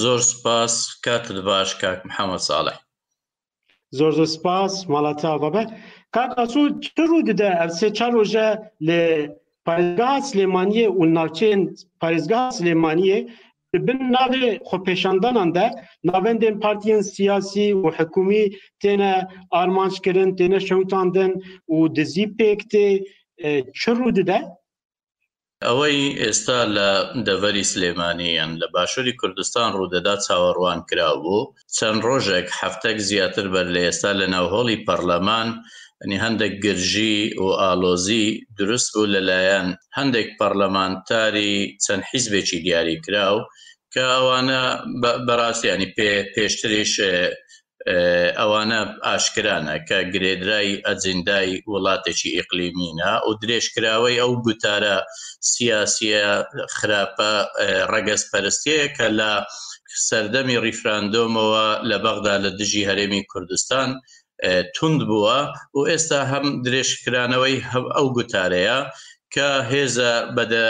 زۆر سوپاس کاتت باش کاک محمد ساڵح. زۆر زۆر سپاس ماڵاتاو بەبە کاک ئاسۆ چ ڕوو ددە ئەرسێ چا ڕۆژە لێ پارێزگا سلێمانیە و ناوچێن پارێزگا سلێمانیە بن ناوێ خۆپێشانداناندا ناوەندێن پارتیان سیاسی و حکومی تێنە ئارمانجکردن تێنە شەوتاندن و دزی پێکتێ چ ڕوو ددە ئەوەی ئێستا لە دەڤەری سلێمانی یان لە باشوری کوردستان ڕوودەدات چاوەڕوان کراو بوو، چەند ڕۆژێک هەفتەک زیاتر بەر لە ئێستا لە ناو هۆڵی پەڕلەمان هەندێک گرژی و ئاڵۆزی دروست بوو لە لایەن هەندێک پەڕلەمانتاری چەند حیزبێکی دیاری کراو کە ئەوانە بە ڕاستی پێشتریش ئەوانە ئاشکرانە کە گرێدرای ئەجندای وڵاتێکی ئیقلیمینە و درێژکراوەی ئەو گوتارە سیاسیە خراپە ڕەگەز پەرستەیە کە لە سەردەمی ڕیفراندۆمەوە لە بەغدا لە دژی هەرێمی کوردستان تند بووە و ئێستا هەم درێژکرانەوەی هەم ئەو گوتارەیە کە هێزە بەدە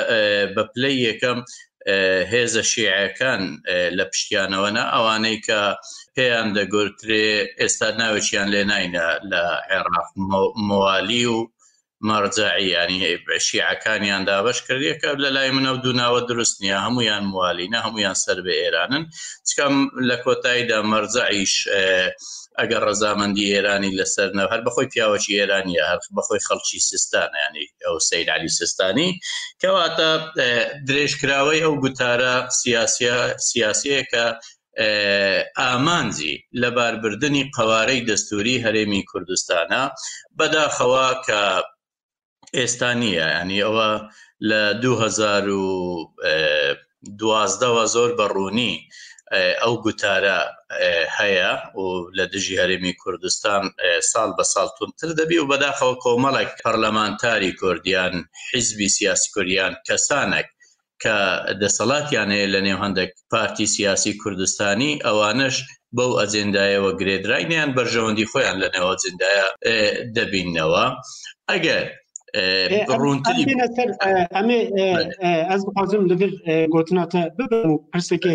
بە پلەی یەکەم هێزە شیعەکان لە پشتیانەوەنە ئەوانەی کە پێیان دەگۆترێ ئێستا ناوێکیان لێ ناینە لە عێراق موالی و مەرجعیانی شیعەکانیان دابش کردیەکە لە لای منە و دوناوە دروست نییە هەمویان موالینە هەمویان سەر بە ئێرانن چکەم لە کۆتاییدا مەرجعیش ئەگەر ڕەزامەندی ئێرانی لەسەر نە هەر بەخۆی پیاوەکی ئێرانیە هەر بەخۆی خەڵکی سستانیانی ئەو سەیرالی سستانی کەواتە درێژکراوەی ئەو گوتارە سیاسە سیاسەیەکە ئامانجی لەباربردننی قوارەی دەستوری هەرێمی کوردستانە بەداخەوە کە ئێستا نییە ینی ئەوە لە 2012ەوە زۆر بە ڕوونی ئەو گوتارە هەیە و لە دژی هەرێمی کوردستان ساڵ بە ساڵ تونتر دەبی و بەداخەوە کۆمەڵێک پەرلەمانتاری کوردیان حیزبی سیاسکوریان کەسانێک کە دەسەڵاتیان هەیە لە نێو هەندێک پارتی سیاسی کوردستانی ئەوانش بەو ئەجندایەوە گرێدراینیان بەرژەوەندی خۆیان لە نێو ئەجندایە دەبینەوە ئەگەر ڕوونتری ئەمێ ئەز بخوازم لەگەر گوتناتە ببم و پرسێکێ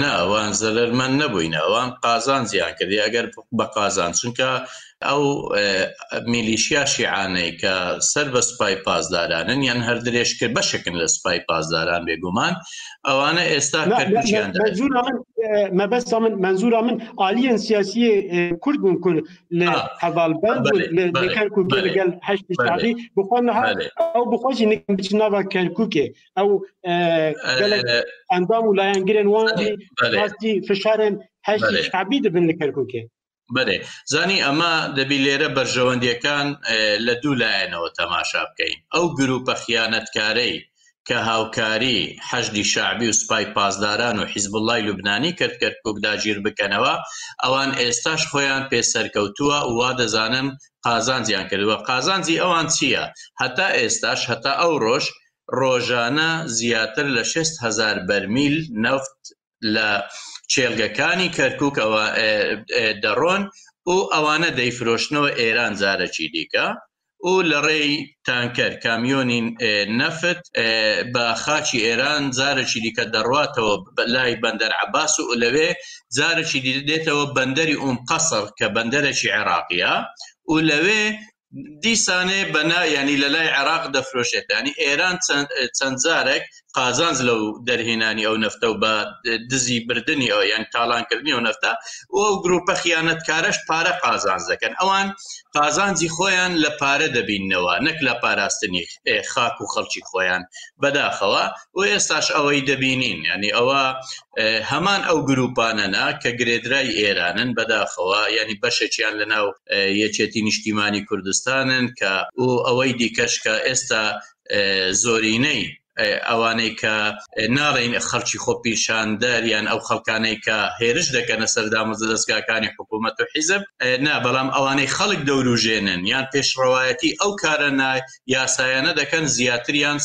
نا ئەوان زەرەر مەند نەبووین ئەوان قازانجیان کردی ئەگەر بە قازان چونکە ئەو میلیشیا شیعانەی کە سەر بە سوپای پاسدارانن یان هەر درێژ کرد بەشکن لە سوپای پاسداران بێگومان ئەوانە ئێستا کردیان مەبەست من منزورا من ئالیەن سیاسی کورد بوون کورد لە حەڤال بەکەر کوگەل هەشتی بخۆن ئەو بخۆشی نکم بچ ناوە کەرکوکێ ئەو ئەندام و لایەنگرن واناستی فشارن هەشتی شعبی دەبن لە کەرکوکێ بەێ زانی ئەمە دەبی لێرە بەرژەوەندیەکان لە دوو لایەنەوە تەماشا بکەین ئەو گروپە خیانەتکارەی کە هاوکاری حەشدی شعبی و سپای پاسداران و حیزب اللهی لوبنانی کرد کرد کوکداگیر بکەنەوە ئەوان ئێستاش خۆیان پێ سەرکەوتووە وا دەزانن قازانجیان کردووە قازانجی ئەوان چییە هەتا ئێستاش هەتا ئەو ڕۆژ ڕۆژانە زیاتر لە شەست هەزار بەرمیل نەفت لە کێڵگەکانی کەرکوکەوە دەڕۆن و ئەوانە دەیفرۆشنەوە ئێران جارەکی دیکە و لەڕێی تانکەر کامیۆنی نەفت بە خاکی ئێران جارەکی دیکە دەڕواتەوە لای بەندەر عەباس و لەوێ جارەکی دێتەوە بەندەری ئوم قەسڕ کە بەندەرەکی عێراقیە و لەوێ دیسانێ بە نا یانی لە لای عێراق دەفرۆشێت یانی ئێران چەند چەند جارێک قازانج لەو دەرهێنانی ئەو نەفتە و بە دزی بردننی ئەو یان تاڵانکردنی ئەو نەفتە و ئەو گروپە خیانەتکارەش پارە قازانج دەکەن ئەوان قازانجی خۆیان لە پارە دەبینەوە نەک لە پاراستنی خاک و خەڵکی خۆیان بەداخەوە و ئێستاش ئەوەی دەبینین ینی ئەوە هەمان ئەو گروپانەنا کە گرێدرای ئێرانن بەداخەوە ینی بەشێکیان لەناو یەکێتی نیشتیمانی کوردستانن کە و ئەوەی دیکەش کە ئێستا زۆرینەی ئەوانەی کە ناڵین خەڵکی خۆپیشاندەر یان ئەو خەڵکانەی کە هێرش دەکەنە سەردامە دەستگاکانی حکوومەت و حیزب نا بەڵام ئەوانەی خەڵک دەوروژێنن یان پێشڕەوایەتی ئەو کارە یاسایانە دەکەن زیاتریان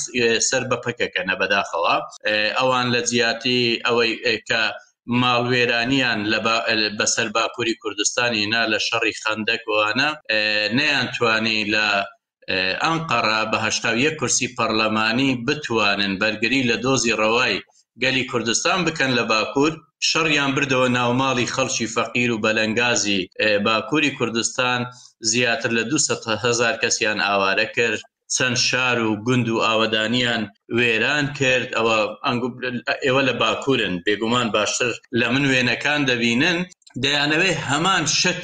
سەر بە پەکەکەنە بەداخەوە ئەوان لە جیاتی ئەوەی کە ماڵوێرانیان بەسەر باکووری کوردستانی نا لە شەڕی خەندەکۆوانە نەیان توانی لە ئەم قەڕا بەهشتا یە کورسی پەرلەمانی بتوانن بەرگری لە دۆزی ڕەوای گەلی کوردستان بکەن لە باکوور، شەڕیان بردەوە ناو ماڵی خەڵکی فەقیر و بەلەنگازی باکووری کوردستان، زیاتر لە دوو سەد هەزار کەسیان ئاوارە کرد، چەند شار و گوند و ئاوەدانیان وێران کرد، ئەوە ئێوە لە باکوورن، بێگومان باشتر لە من وێنەکان دەبینن، دەیانەوێت هەمان شت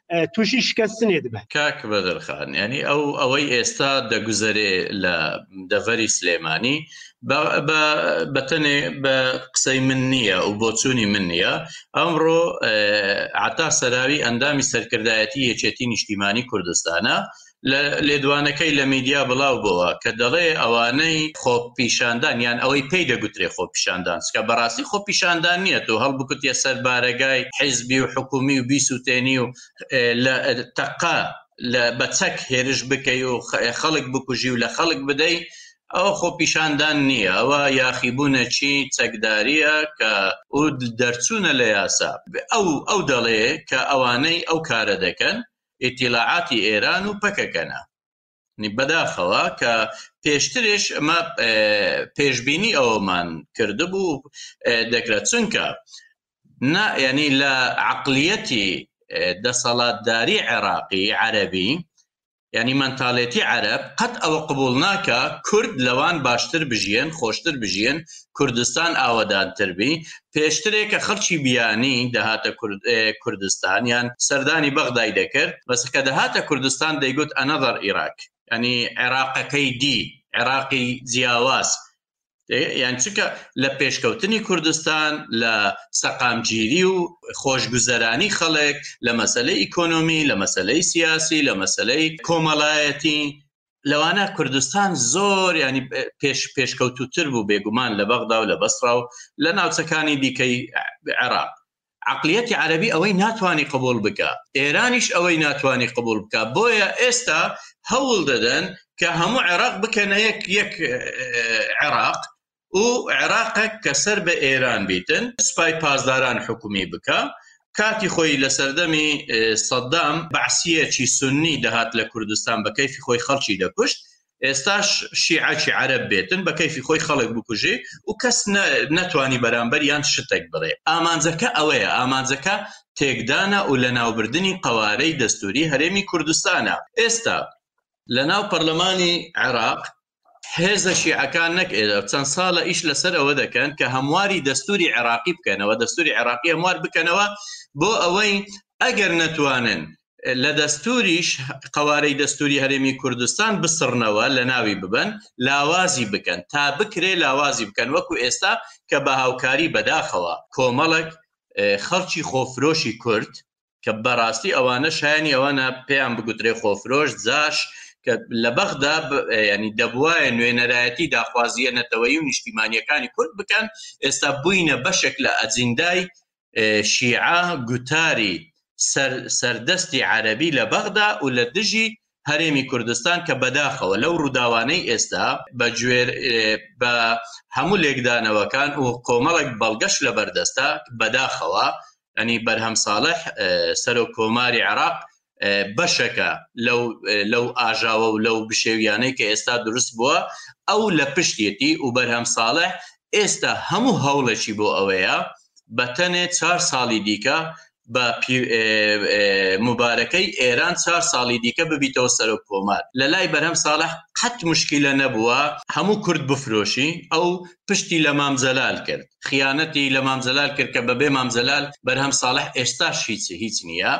تووشی شکستنێ دبن کاک بەدرخان ینی ئەو ئەوەی ئێستا دەگوزەرێ لە دەڤەری سلێمانی بەتەنێ بە قسەی من نییە و بۆچوونی من نییە ئەمڕۆ عتا سەراوی ئەندامی سەرکردایەتی یەکێتی نیشتیمانی کوردستانە لە لێدوانەکەی لە میدیا بڵاو بۆوە کە دەڵێ ئەوانەی خۆپیشاندان یان ئەوەی پێی دەگوترێ خۆپیشاندان چکە بەڕاستی خۆپیشاندان نییە تۆ هەڵبکوتیە سەر بارەگای حیزبی و حکومی و بیسوتێنی و لە تەقە لە بە چەک هێرش بکەی و خەڵک بکوژی و لە خەڵک بدەی ئەو خۆپیشاندان نییە ئەوە یاخیبوونەچی چەکداریە کە ئەو دەرچوونە لە یاسا ئەو ئەو دەڵێ کە ئەوانەی ئەو کارە دەکەن ئیتیلاعاتی ئێران و پەکەکەنە بەداخەوە کە پێشترش ئەمە پێشببینی ئەومان کردبوو دەکرێت چونکە نا ینی لە عقلیەتی دەسەڵاتداری عێراقی عەربی ینی منتالێتی عەرب قەت ئەوە قبول ناکە کورد لەوان باشتر بژیێن خۆشتر بژیێن کوردستان ئاوەدانتر بی پێشترێ کە خەڵکی بیانی دەهاتە کوردستان یان سەردانی بەغدای دەکرد بەس کە دەهاتە کوردستان دەیگوت ئەنەدەر ئیراک ینی عێراقەکەی دی عێراقی جیاواز یان چکە لە پێشکەوتنی کوردستان لە سەقامگیری و خۆشگوزەرانی خەڵک لە مەسلەی ئیکۆنۆمی لە مەسلەی سیاسی لە مەسلەی کۆمەڵایەتی لەوانە کوردستان زۆر ینی پێش پێشکەوتوتر بوو بێگومان لە بەغدا و لە بەسرا و لە ناوچەکانی دیکەی عێراق عقلیەتی عەربی ئەوەی ناتوانانی قبول بکە ئێرانیش ئەوەی ناتوانانی قبول بکە بۆیە ئێستا هەوڵ دەدەن کە هەموو عێراق بکەنە یەک یەک عێراق ئو عێراقەک کە سەر بە ئێران بیتن سوپای پاسداران حکومی بکا کاتی خۆی لە سەردەمی سەدام بەعسیەکی سنی دەهات لە کوردستان بە کەیفی خۆی خەڵکی دەکوشت ئێستاش شیعەکی عەرب بێتن بە کەیفی خۆی خەڵک بکوژێ و کەس نەتوانی بەرامبەر یان شتێک بڕێ ئامانجەکە ئەوەیە ئامانجەکە تێکدانە و لە ناوبردننی قەوارەی دەستوری هەرێمی کوردستانە ئێستا لە ناو پەرلەمانی عێراق هێزە شیعەکان نەک ئێرە چەند ساڵە ئیش لەسەر ئەوە دەکەن کە هەمواری دەستوری عێراقی بکەنەوە دەستوری عێراقی هەموار بکەنەوە بۆ ئەوەی ئەگەر نەتوانن لە دەستوریش قوارەی دەستوری هەرێمی کوردستان بسڕنەوە لە ناوی ببن لاوازی بکەن تا بکرێ لاوازی بکەن وەکو ئێستا کە بە هاوکاری بەداخەوە کۆمەڵک خەڵکی خۆفرۆشی کورد کە بەراستی ئەوانە شایانی ئەوانە پێیان بگوترێ خۆفرۆش زاش کە لە بەغدا ینی دەبواە نوێنەرایەتی داخوازیە نەتەوەی و نیشتیمانیەکانی کورد بکەن ئێستا بووینە بەشێک لە ئەجیندای شیعە گوتاری سەردەستی عەربی لە بەغدا و لە دژی هەرێمی کوردستان کە بەداخەوە لەو ڕووداوانەی ئێستا بەگوێر بە هەموو لێکدانەوەکان و کۆمەڵک بەڵگەش لە بەردەستە بەداخەوە ئەنی بەرهەم ساڵح سەرۆک کۆماری عراق بەشەکە لەو لەو ئاژاوە و لەو بشێویانەی کە ئێستا دروست بووە ئەو لە پشتێتی و بەرهەم ساڵح ئێستا هەموو هەوڵێکی بۆ ئەوەیە بەتەنێ چار ساڵی دیکە بە موبارەکەی ئێران چوار ساڵی دیکە ببیتەوە سەرۆک کۆمار لەلای بەرهەم ساڵح قەت موشکیلە نەبووە هەموو کورد بفرۆشی ئەو پشتی لە مام جەلال کرد خیانەتی لە مام جەلال کرد کە بەبێ مام جەلال بەرهەم ساڵح ئێستاش هیچ هیچ نییە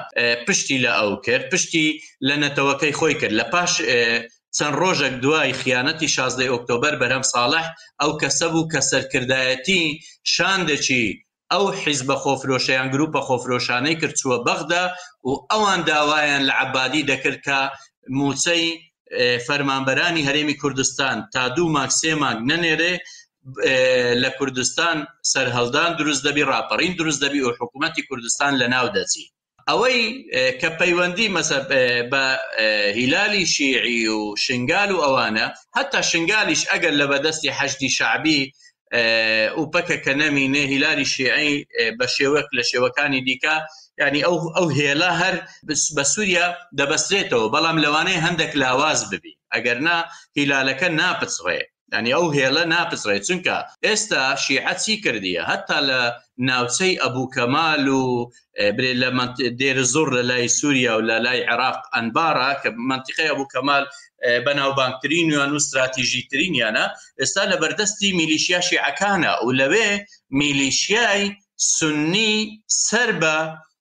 پشتی لە ئەو کرد پشتی لە نەتەوەکەی خۆی کرد لە پاش چەند ڕۆژێک دوای خیانەتی شازدەی ئۆکتۆبەر بەرەم ساڵح ئەو کەسە بوو کە سەرکردایەتی شاندێکی ئەو حیزبە خۆفرۆشە یان گروپە خۆفرۆشانەی کرد چووە بەغدا و ئەوان داوایان لە عبادی دەکرد کە موچەی فەرمانبەرانی هەرێمی کوردستان تا دوو ماک سێ ماک نەنێرێ لە کوردستان سەرهەڵدان دروست دەبی ڕاپەڕین دروست دەبی و حکوومەتتی کوردستان لە ناو دەچی ئەوەی کە پەیوەندی مەسە بە هیلالی شیعی و شنگال و ئەوانە هەتا شنگالیش ئەگەر لە بەدەستی حەشدی شعبی و پەکە کە نەمینێ هیلالی شیعی بە شێوەک لە شێوەکانی دیکە ینی ئەو ئەو هێلا هەر بە سووریا دەبەسترێتەوە بەڵام لەوانەیە هەندێک لاواز ببی ئەگەرنا هیلالەکە ناپچڕێ یانی ئەو هێڵە ناپچڕێت چونکە ئێستا شیعە چی کردیە هەتا لە ناوچەی ئەبوو کەمال و برێ لە دێر زۆر لە لای سووریا و لە لای عێراق ئەنبارە کە منتیقی ئەبوو کەمال بەناوبانگترین و یان و استراتیژی ترینیانە ئێستا لە بەردەستی میلیشیا شیعەکانە و لەوێ میلیشیای سنی سەر بە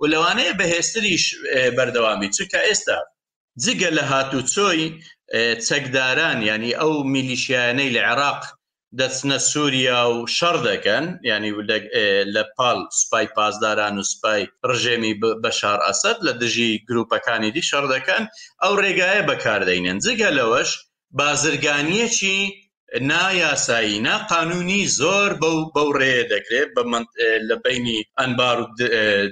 و لەوانەیە بەهێزتریش بەردەوام بیت، چونکە ئێستا جگە لە هاتووچۆی چەکداران یانی ئەو میلیشیایانەی لە عێراق دەچنە سووریا و شەڕ دەکەن یانی لە پاڵ سوپای پاسداران و سوپای ڕژێمی بەشار ئەسەد لە دژی گروپەکانی دی شەڕ دەکەن ئەو ڕێگایە بەکاردەینێن جگە لەوەش بازرگانیەکی نا یاسایی نا قانونی زۆر بەو ڕێیە دەکرێت بە لە بینی ئەنبار و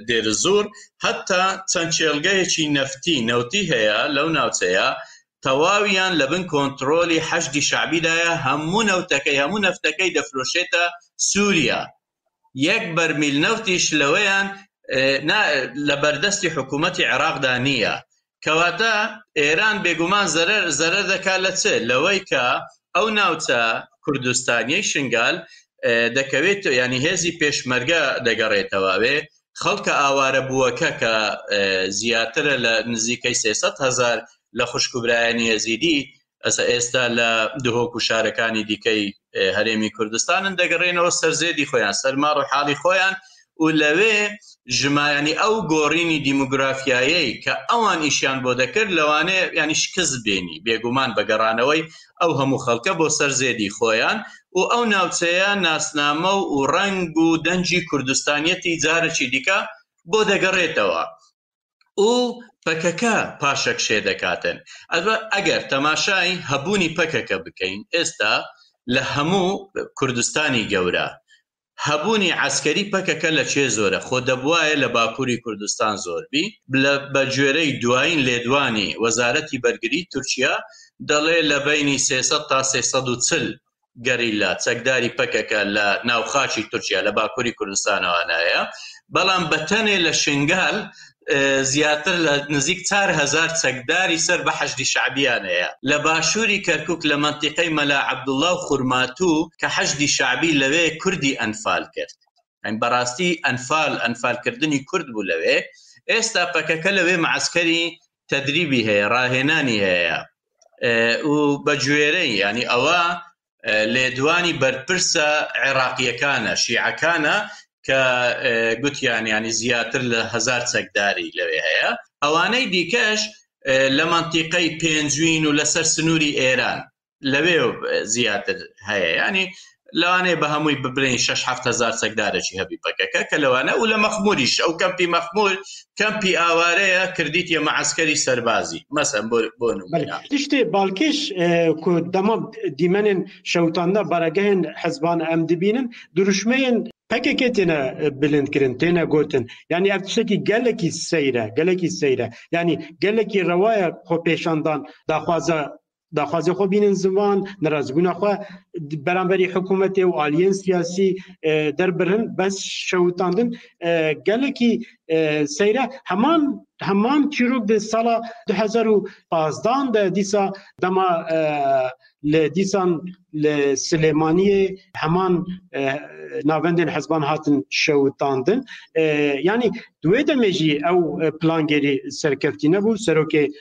دێرزوور هەتا چەند کێلگەیەکی نەفتی نەوتی هەیە لەو ناوچەیە تەواویان لە بن کۆنترۆلی حەشدی شەعبیدایە هەموو نەوتەکەی هەموو نەفتەکەی دەفرۆشێتە سووریا یەک بەرمیل نەوتیش لەوەیان لە بەردەستی حکوومەتی عێراقدا نییە. کەواتە ئێران بێگومان زەرەر زەرەر دەکات لە چ؟ لەوەی کە ئەو ناوچە کوردستانیەی شنگال دەکەوێت ینی هێزی پێشمەرگە دەگەڕێتەوەێ خەڵکە ئاوارە بووەکە کە زیاترە لە نزیکەی 300 هزار لە خوشکبرایانی هێزیدی ئەسە ئێستا لە دهۆک و شارەکانی دیکەی هەرێمی کوردستانن دەگەڕێنەوە سەرزێدی خۆیان سەرماڕ و حاڵی خۆیان و لەوێ ژمایانی ئەو گۆڕینی دیموگرافیایی کە ئەوان ئیشیان بۆ دەکرد لەوانێ ینی شکست بینی بێگومان بەگەڕانەوەی ئەو هەموو خەڵکە بۆ سەر زێدی خۆیان و ئەو ناوچەیە ناسنامە و ڕنگ و دەنجی کوردستانیەتی جارەی دیکە بۆ دەگەڕێتەوە و پەکەکە پاشەکشێ دەکاتن ئەگەر تەماشای هەبوونی پەکەکە بکەین ئێستا لە هەموو کوردستانی گەورە هەبوونی عسکەری پەکەکە لە چێ زۆرە خۆ دەبواە لە باکووری کوردستان زۆربی بە گوێرەی دوایین لێدوانی وەزارەتی بەرگری تورکیا دەڵێ لە بینی 300 تا 340 گەریلا چەکداری پەکەکە لە ناو خاچی تورکیا لە باکووری کوردستانەوانایە بەڵام بەتەنێ لە شنگال زیاتر لە نزیک چار هزار چەکداری سەر بە حەشدی شعبیانەیە لە باشووری کەرکک لە منتیقەی مەلا عبدوڵڵا و خورماتوو کە حەشدی شعبی لەوێ کوردی ئەنفال کرد ئەم بەڕاستی ئەنفال ئەنفالکردنی کورد بوو لەوێ ئێستا پەکەکە لەوێ معسکەری تەدریبی هەیە ڕاهێنانی هەیە و بەگوێرەی ینی ئەوە لێدوانی بەرپرسە عێراقیەکانە شیعەکانە کە گوتیانیانی زیاتر لە هزار چەکداری لەوێ هەیە ئەوانەی دیکەش لە منتیقەی پێنجوین و لەسەر سنووری ئێران لەوێ زیاتر هەیە ینی لەوانەیە بە هەمووی ببرین 6هزار سەکدارەی هەبی پەکەکە کە لەوانە و لە مەخموریش ئەو کەمپی مەخمول کەمپی ئاوارەیە کردیت یە مەعسکەری سەربازی مەسەن بۆ شتێ باڵکێش دەما دیمەنێن شەوتاندا بەرەگەهێن حەزبان ئەم دبینن دروشمەیەن پەکەکە تێنە بلندکردن تێنە گوتن ینی ئەف شتێکی گەلێکی سەیرە گەلێکی سەیرە ینی گەلێکی ڕەوایە خۆپێشاندان داخوازە داخوازی خۆ بینن زمان نەرازبوونا خۆ بەرامبەری حکوومەتێ و ئالیەن سیاسی دەربرن بەس شەوتاندن گەلێکی سەیرە هەمان هەمان چیرۆک دە ساڵە 2015 دە دیسا دەما لە دیسان لە سلێمانیە هەمان ناوەندێن حەزبان هاتن شەوتاندن ینی دوێ دەمێژی ئەو پلانگەری سەرکەفتی نەبوو سەرۆکێ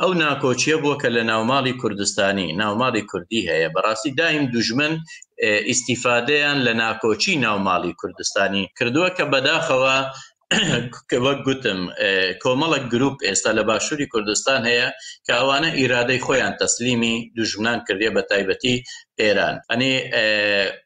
ئەو ناکۆکیە بووە کە لە ناوماڵی کوردستانی ناوماڵی کوردی هەیە بەڕاستی دایم دوژمن ئیسیفادەیان لە ناکۆکی ناوماڵی کوردستانی کردووە کە بەداخەوە وەک گوتم کۆمەڵک گروپ ئێستا لە باشووری کوردستان هەیە کە ئەوانە ئیرادەی خۆیان تەسلیمی دوژمنان کردێ بە تایبەتی ئێران ئەنی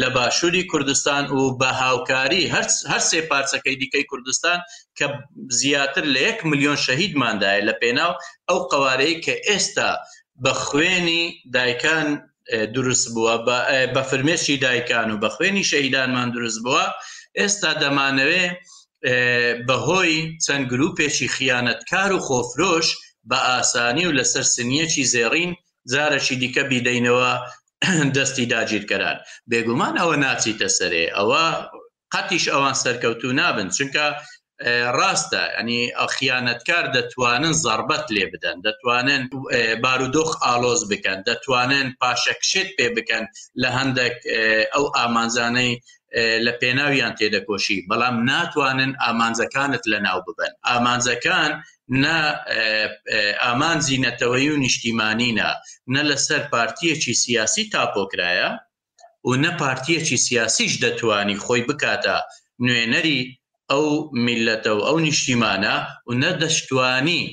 لە باشووری کوردستان و بە هاوکاری هەر سێ پارچەکەی دیکەی کوردستان کە زیاتر لە یەک ملیۆن شەهیدماندایە لە پێناو ئەو قوارەی کە ئێستا بە خوێنی دایکان دروست بووە بە فرمێشی دایکان و بە خوێنی شەهیدانمان دروست بووە ئێستا دەمانەوێ بەهۆی چەند گروپێکی خیانەتکار و خۆفرۆش بە ئاسانی و لەسەر سنیەکی زێڕین جارەکی دیکە بیدەینەوە دەستی داگیرکەران بێگومان ئەوە ناچیتە سەرێ ئەوە قەتیش ئەوان سەرکەوتو نابن چونکە ڕاستە ئەنی خیانەتکار دەتوانن زربەت لێ بدەن دەتوانن بارودۆخ ئالۆز بکەن دەتوانن پاشەکشێت پێ بکەن لە هەندێک ئەو ئامانزانەی لە پێناویان تێدەکۆشی بەڵام ناتوانن ئامانجەکانت لە ناو ببن ئامانجەکان نە ئامانجی نەتەوەی و نیشتیمانینە نە لەسەر پارتیەکی سیاسی تاپۆکرایە و نە پارتیەکی سیاسیش دەتوانی خۆی بکاتە نوێنەری ئەو میلەتە و ئەو نیشتیمانە و نە دەشتوانی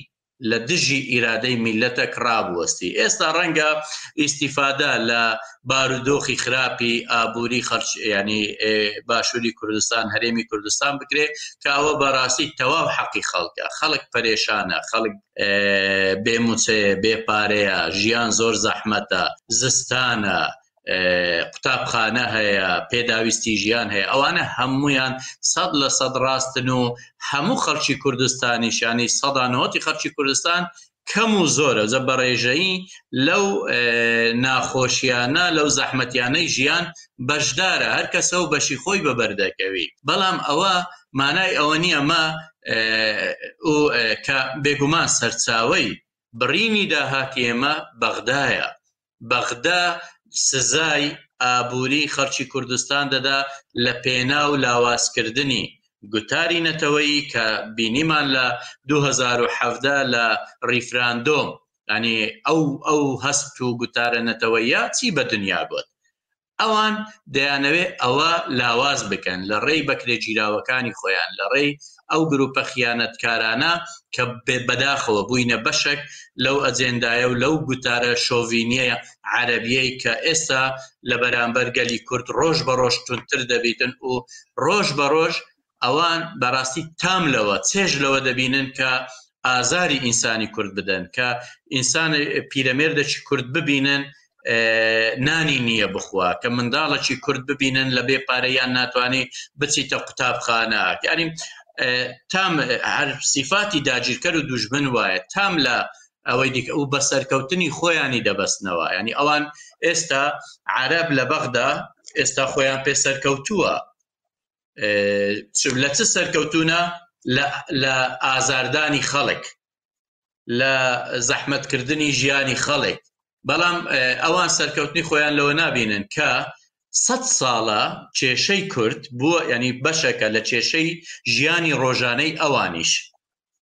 لە دژی ئیرادەی میلەتە کڕابوەستی ئێستا ڕەنگە ئیسیفادا لە بارودۆخی خراپی ئابووری خەرج ینی باشووری کوردستان هەرێمی کوردستان بکرێت کە ئەوە بەڕاستی تەواو حەقی خەڵکە خەڵک پەرێشانە خەڵک بێموچەیە بێ پارەیە ژیان زۆر زەحمەتە زستانە قوتابخانە هەیە پێداویستی ژیان هەیە ئەوانە هەمویان سەد لە سەد ڕاستن و هەموو خەڵکی کوردستانیشانی سەدانەوەتی خەڵکی کوردستان کەم و زۆرە جە بەڕێژەیی لەو ناخۆشیانە لەو زەحمەتیانەی ژیان بەشدارە هەر کەسە و بەشی خۆی بە بەر دەکەوی بەڵام ئەوە مانای ئەوە نییە مە کە بێگومان سەرچاوەی بڕینی داهاتی ئێمە بەغدایە بەغدا سزای ئابووریی خەڵکی کوردستان دەدا لە پێناو لاوازکردنی گوتاری نەتەوەیی کە بینیمان لە دوو هەزار و حەڤدە لە ڕیفراندۆم یانی ئەو ئەو هەست و گوتارە نەتەوەییە چی بە دنیا گۆت ئەوان دەیانەوێت ئەوە لاواز بکەن لە ڕێی بەکرێگیراوەکانی خۆیان، لە ڕێی ئەو گرووپە خیانەتکارانە کە بەداخەوە بووینە بەشێک لەو ئەجێندایە و لەو گوتارە شۆڤینییە عەرەبییەی کە ئێستا لە بەرامبەر گەلی کورد ڕۆژ بە ڕۆژ توندتر دەبیتن و ڕۆژ بە ڕۆژ ئەوان بەڕاستی تام لەوە چێژ لەوە دەبینن کە ئازاری ئینسانی کورد بدەن کە ئینسان پیرەمێردەکی کورد ببینن نانی نییە بخوا کە منداڵەکی کورد ببینن لە بێ پارەیان ناتوانانی بچیتە قوتابخانە یعنی تام هەر سیفاتی داگیرکەر و دوژمن وایە تام لە ئەوەی دیکە ئەو بە سەرکەوتنی خۆیانی دەبەستنەوە ینی ئەوان ئێستا عرب لە بەغدا ئێستا خۆیان پێ سەرکەوتووە لە چ سەرکەوتونە لە ئازاردانی خەڵک لە زەحمەتکردنی ژیانی خەڵک بەڵام ئەوان سەرکەوتنی خۆیان لەوە نابینن کە سە ساڵە کێشەی کورد بووە ینی بەشەکە لە کێشەی ژیانی ڕۆژانەی ئەوانیش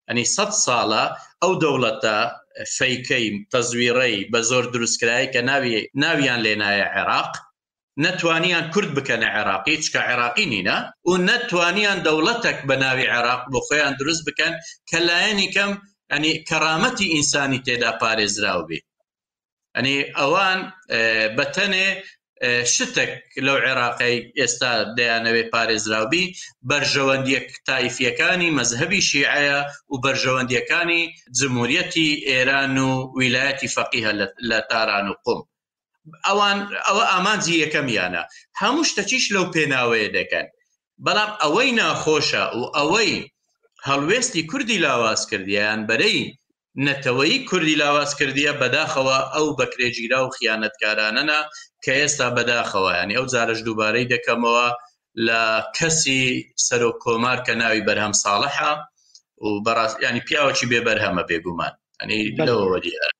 ئەنی سە ساڵە ئەو دەوڵەتە فەیکەی تەزویڕەی بە زۆر دروستکرای کە ناوی ناویان لێنایە عێراق نە توانیان کورد بکەنە عێراقی چکە عێراقی نینە و نە توانیان دەوڵەتەک بە ناوی عێراق بۆ خۆیان دروست بکەن کە لایەنی کەم ئەنی کەڕامەتی ئینسانی تێدا پارێزراو بێ ئەنی ئەوان بەتەنێ شتێک لەو عێراقی ئێستا دەیانەوێت پارێزراوبی بەرژەوەندیە تایفیەکانی مەذهبی شیعەیە و بەرژەوەندیەکانی جمهوریەتی ئێران و ویلایەتی فەقیه لە تاران و قوم ئەوان ئەوە ئامانجی یەکەمیانە هەموو شتەکیش لەو پێناوەیە دەکەن بەڵام ئەوەی ناخۆشە و ئەوەی هەڵوێستی کوردی لاواز کردیان بەرەی نەتەوەی کوردی لاواز کردیە بەداخەوە ئەو بەکرێگیرا و خیانەتکارانەنا کە ئێستا بەداخەوەیانی ئەو جارش دووبارەی دەکەمەوە لە کەسی سەرۆک کۆمار کە ناوی بەرهەم ساڵحە و بەڕاست ینی پیاوەکی بێ بەرهەمە بێگومان ئەنی لەوەوە دیارە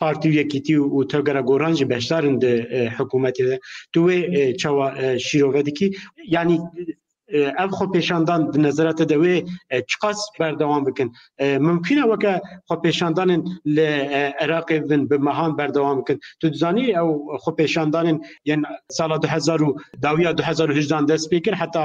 پارتی و یەکیتی و و تەگەرە گۆران جی بەشدارن دە حکوومەتی دە دوێ چاوا شیرۆڤەدیکی یعنی ئەم خۆ پێشاندان نەزرەتە دەوێ چقاس بەردەوام بکەن ممکنە وەکە خۆ پێشاندانن لە عێراقی بن بە مەهان بەردەوام بکەن تو دزانی ئەو خۆ پێشاندانن یەن ساڵ 2000 داویا 2010 دەست پێکرد حتا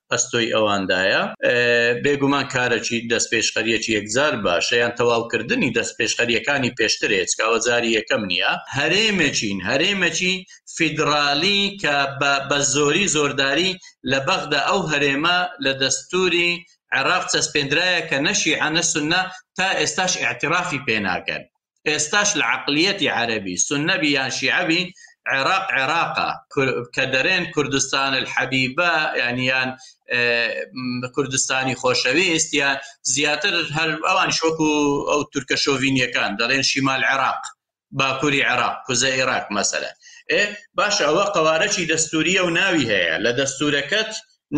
ئەستۆی ئەواندایە. بێگومان کارەکی دەستپێشخەرییەکی یەکجار باشە، یان تەواوکردنی دەستپێشخەرییەکانی پێشترە، ئێسک ئەوە جاری یەکەم نییە. هەرێمێکین، هەرێمێکی فیدرالی کە بە بە زۆری زۆرداری لە بەغدا، ئەو هەرێمە لە دەستووری عێراق چەسپێندرایە کە نە شیعە نە سوننە تا ئێستاش ئیعترافی پێ ناکەن. ئێستاش لە عەقلیەتی عەرەبی، سوننە بی یان شیعە بی، عێراق عێراقە، کە دەرێن کوردستان الحبیبە یان یان کوردستانی خۆشەویست یان زیاتر هەر ئەوانیش وەکو ئەو تورکە شۆڤینیەکان دەڵێن شیمال عێراق باکووری عێراق کوزە عێراق مەسەلە ئێ باشە ئەوە قەوارەی دەستوریە و ناوی هەیە لە دەستورەکەت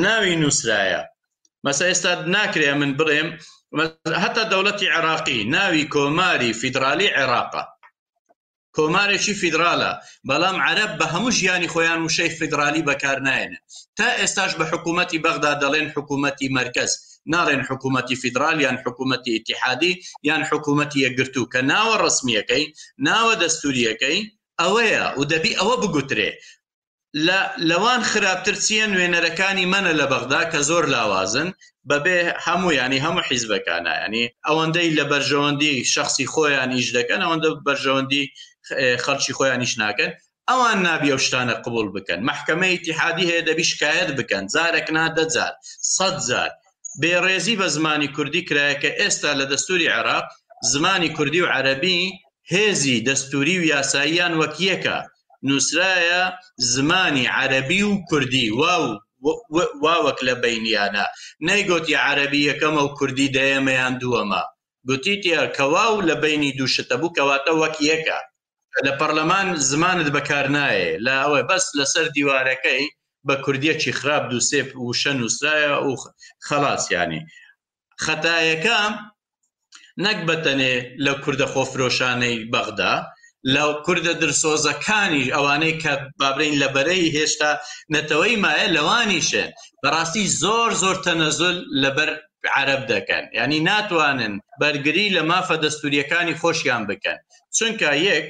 ناوی نووسرایە مەسە ئێستا ناکرێ من بڵێم هەتا دەوڵەتی عێراقی ناوی کۆماری فیدرالی عێراقە کۆمارێکی فیدرالە بەڵام عەرب بە هەموو ژیانی خۆیان وشەی فیدرالی بەکارنایەنە تا ئێستاش بە حکوومەتتی بەغدا دەڵێن حکوومەتتی مرکز ناڵێن حکوومەتتی فیدرال یان حکوومەتتی ئتیحادی یان حکوومەتتی یەکگرتو کە ناوە ڕسمیەکەی ناوە دەستوریەکەی ئەوەیە و دەبی ئەوە بگوترێ لە لەوان خراپتر چییە نوێنەرەکانی مەنە لە بەغدا کە زۆر لاوازن بەبێ هەموو ینی هەموو حیزبەکانایانی ئەوەندەی لە بەرژەوەندی شخصی خۆیان ئیش دەکەن ئەوەندە بەرژەوەندی خەڵکی خۆیان نیش ناکەن ئەوان نابی ئەو شتانە قبول بکەن محکمە اتحادی هەیە دەبی شکایەت بکەن جارێک نادەجار سەد جار بێڕێزی بە زمانی کوردی کرایەکە ئێستا لە دەستوری عێراق زمانی کوردی و عەربی هێزی دەستوری و یاساییان وەکیەکە نووسرایە زمانی عەرەبی و کوردی واو واوەک لە بەینیانە نەیگۆتی عەرەبی یەکەمە و کوردی دەیەمە یان دووەمە گوتیتە کە واو لە بەینی دوو شتە بوو کەواتە وەک یەکە لە پەرلەمان زمانت بەکار نایێ لە ئەوەی بەس لەسەر دیوارەکەی بە کوردیەکی خراپ دوو سێ وشە نووسرایە و خەڵاس یانی خەتایەکە نەک بەتەنێ لە کوردە خۆفرۆشانەی بەغدا لە کوردە درسۆزەکانیش ئەوانەی کە بابرین لە بەرەی هێشتا نەتەوەی مایە لەوانیشێن بەڕاستی زۆر زۆر تەنەزل لەبەر عرب دەکەن ینی ناتوانن بەرگری لە مافە دەستوریەکانی خۆشیان بکەن چونکە یەک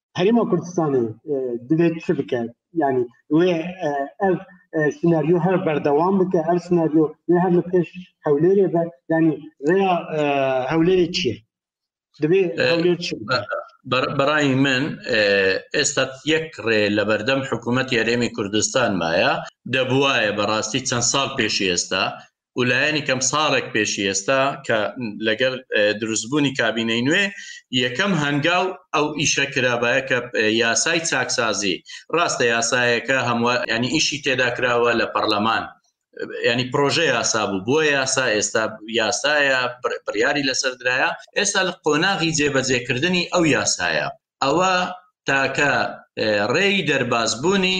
هەرێما کوردستانی دەبێت چ بکات ینی وێ ئەو سناریۆ هەر بەردەوام بکە هەر سناریۆ هەر لە پێش هەولێرێ بە ینی ڕێ هەولێری چیە دەبێت بەڕای من ئێستا یەک ڕێ لە بەردەم حکوومەت یارێمی کوردستان مایە دەبواە بەڕاستی چەند ساڵ پێشی ئێستا و لایەنی کەم ساڵێک پێشی ئێستا کە لەگەر دروستبوونی کابینەی نوێ یەکەم هەنگاو ئەو ئیشە کرابایە کە یاسای چاکسازی ڕاستە یاسایەکە هەمووە ینی ئیشی تێدا کراوە لە پەرلەمان ینی پرۆژە یاسا بوو بۆ یاسا ئێستا یاسایە بڕیاری لەسەر درایە ئێستا لە قۆناغی جێبەجێکردنی ئەو یاسایە ئەوە تاکە ڕێی دەربازبوونی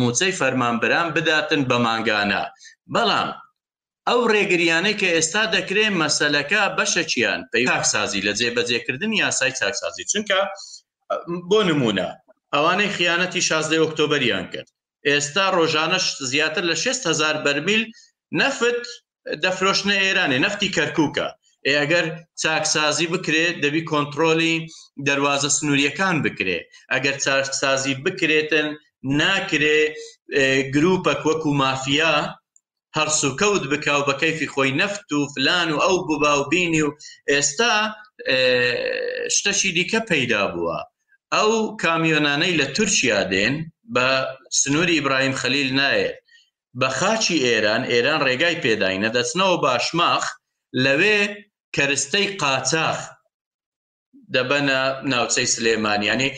موچەی فەرمانبەران بداتن بە مانگانە بەڵام ئەو رێگریانەی کە ئێستا دەکرێت مەسەلەکە بەشەکیان پەی چاکسازی لە جێبەجێکردنی یاسای چاکسازی چونکە بۆ نمونە ئەوانەی خیانەتی شازدە ئۆکتۆبەریان کرد ئێستا رۆژانەش زیاتر لە شێست هەزار بەرمیل نەفت دەفرۆشنە ئێرانێ نەفتی کەرکووکە ئێ ئەگەر چاکسازی بکرێت دەبی کۆنتترۆلی دەواازە سنووریەکان بکرێ ئەگەر چاکسازی بکرێتن ناکرێ گروپەک وەکو مافیا هەرسوکەوت بکە و بە کەیفی خۆی نەفت و فلان و ئەو ببا و بینی و ئێستا شتەشی دیکە پەیدا بووە ئەو کامیۆنانەی لە تورکیا دێن بە سنووری ئیبراهیم خەلیل نایێت بە خاچی ئێران، ئێران رێگای پێداینە، دەچنەوە باشماخ، لەوێ کەرستەی قاچاخ دەبەنە ناوچەی سلێمانی، یانی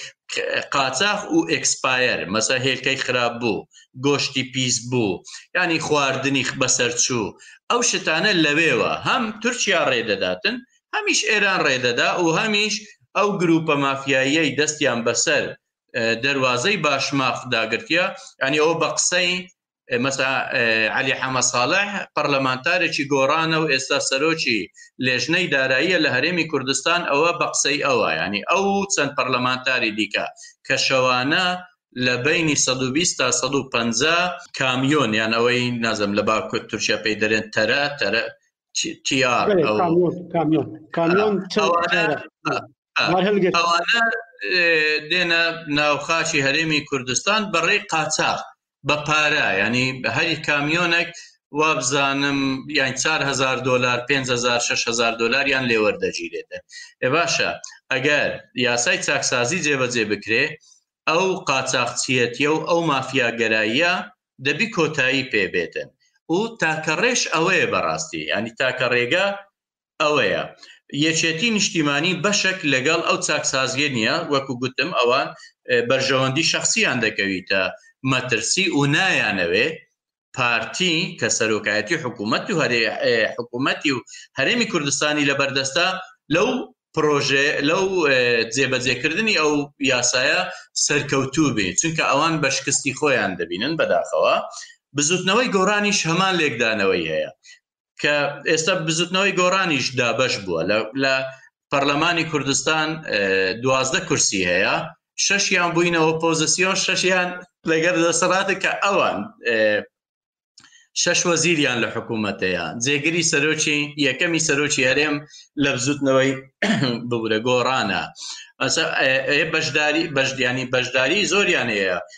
قاچاخ و ئێکسپایەر، مەسە هێلکەی خراپ بوو، گۆشتی پیس بوو، یانی خواردنی بەسەرچوو، ئەو شتانە لەوێوە هەم تورکیا رێدەداتن، هەمیش ئێران رێدەدا و هەمیش ئەو گرووپە مافیاییەی دەستیان بەسەر دەروازەی باشماخ داگرتە ینی ئەو بە قسەی مەسا علی حەمە ساڵح پەرلەمانتارێکی گۆڕانە و ئێستا سەرۆکی لێژنەی داراییە لە هەرێمی کوردستان ئەوە بە قسەی ئەوە ینی ئەو چەند پەرلەمانتاری دیکە کە شەوانە لە بینی 120 تا 150 کامیۆن یان ئەوەی نازم لە باکوت تورکیا پێی دەرێن تەرە تەرە تیار کامیۆن ئەوانە دێنە ناوخاشی هەرێمی کوردستان بەڕێی قاچاق بە پارە ینی هەری کامیۆنێک وابزانم یان 4هزار دلار 5هزار 6هزار دلار یان لێوەردەگیرێتە ئێ باشە ئەگەر یاسای چاکسازی جێبەجێ بکرێ ئەو قاچاقچیەتە و ئەو مافیاگەراییە دەبی کۆتایی پێبێتن و تاکە ڕێش ئەوەیە بەڕاستی ینی تاکە ڕێگە ئەوەیە یەکێتی نیشتیمانی بەشێک لەگەڵ ئەو چاکسازیە نییە وەکو گوتم ئەوان بەرژەوەندی شخصیان دەکەویتە مەترسی و نایانەوێ پارتی کە سەرۆکایەتی حکوومەت و هەرێ حکوومەتی و هەرێمی کوردستانی لە بەردەستە لەو پرۆژێ لەو جێبەجێکردنی ئەو یاسایە سەرکەوتوو بێ چونکە ئەوان بە شکستی خۆیان دەبینن بەداخەوە بزوتنەوەی گۆرانیش هەمان لێکدانەوەی هەیە کە ئێستا بزوتنەوەی گۆرانیش دابش بووە لە پەرلەمانی کوردستان دوازدە کورسی هەیە شەشیان بووینەوە پۆزسیۆن شەشیان لەگەر دەسەڵاتە کە ئەوان شەش وەزیریان لە حکوومەتەیە جێگری سەرۆکی یەکەمی سەرۆکی هەرێم لە بزوتنەوەی ببرە گۆڕانە بەشداری بەشدیانی بەشداری زۆریان هەیە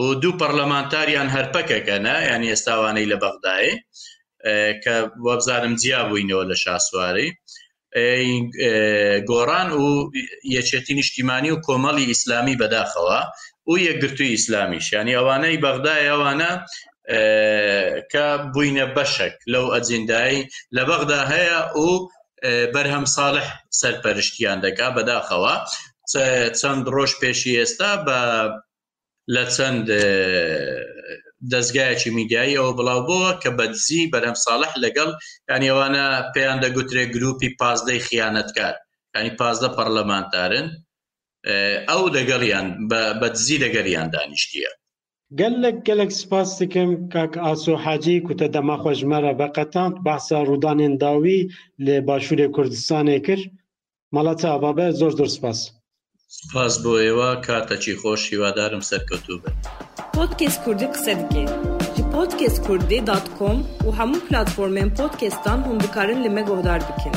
و دوو پەڕلەمانتاریان هەر پەکەکەنە یان ئێستاوانەی لە بەغدایێ کە وابزانم جیا بووینەوە لە شاسواری گۆڕان و یەچێتی نیشتیمانی و کۆمەڵی ئیسلامی بەداخەوە و یەکگرتووی ئیسلامیشانی ئەوانەی بەغدای ئەوانە کە بووینە بەشێک لەو ئەجندایی لە بەغدا هەیە و بەرهەم ساڵح سەرپەرشتیان دەکا بەداخەوە چەند ڕۆژ پێشی ئێستا بە لە چەند دەزگایەکی میدیایی ئەوە بڵاو بۆوە کە بەدزی بەرهەم ساڵح لەگەڵ یان ئەوانە پێیان دەگوترێ گروپی پازدەی خیانەتکار ینی پازدە پەرلەمانتارن ئەو دەگەڵیان بەدزی دەگەریان دانیشتە گەلک گەلک سپاس دکم کاک ئاسۆ حاجی کوتە دەما خۆش مەرە بە قەتانت باسە ڕوودانێن داوی لێ باشوورێ کوردستانێ کرد مەڵا چا بابە زۆر زۆر سپاس سپاس بۆ ئێوە کاتەکی خۆش هیوادارم سەرکەوتوو بن پۆتکێس کوردی قسە دکێ ji پۆتکێس کوردی دات کۆم و هەموو پلتفۆرمێن پۆتکێستان هون دکارن لە مە گۆهدار بکەن.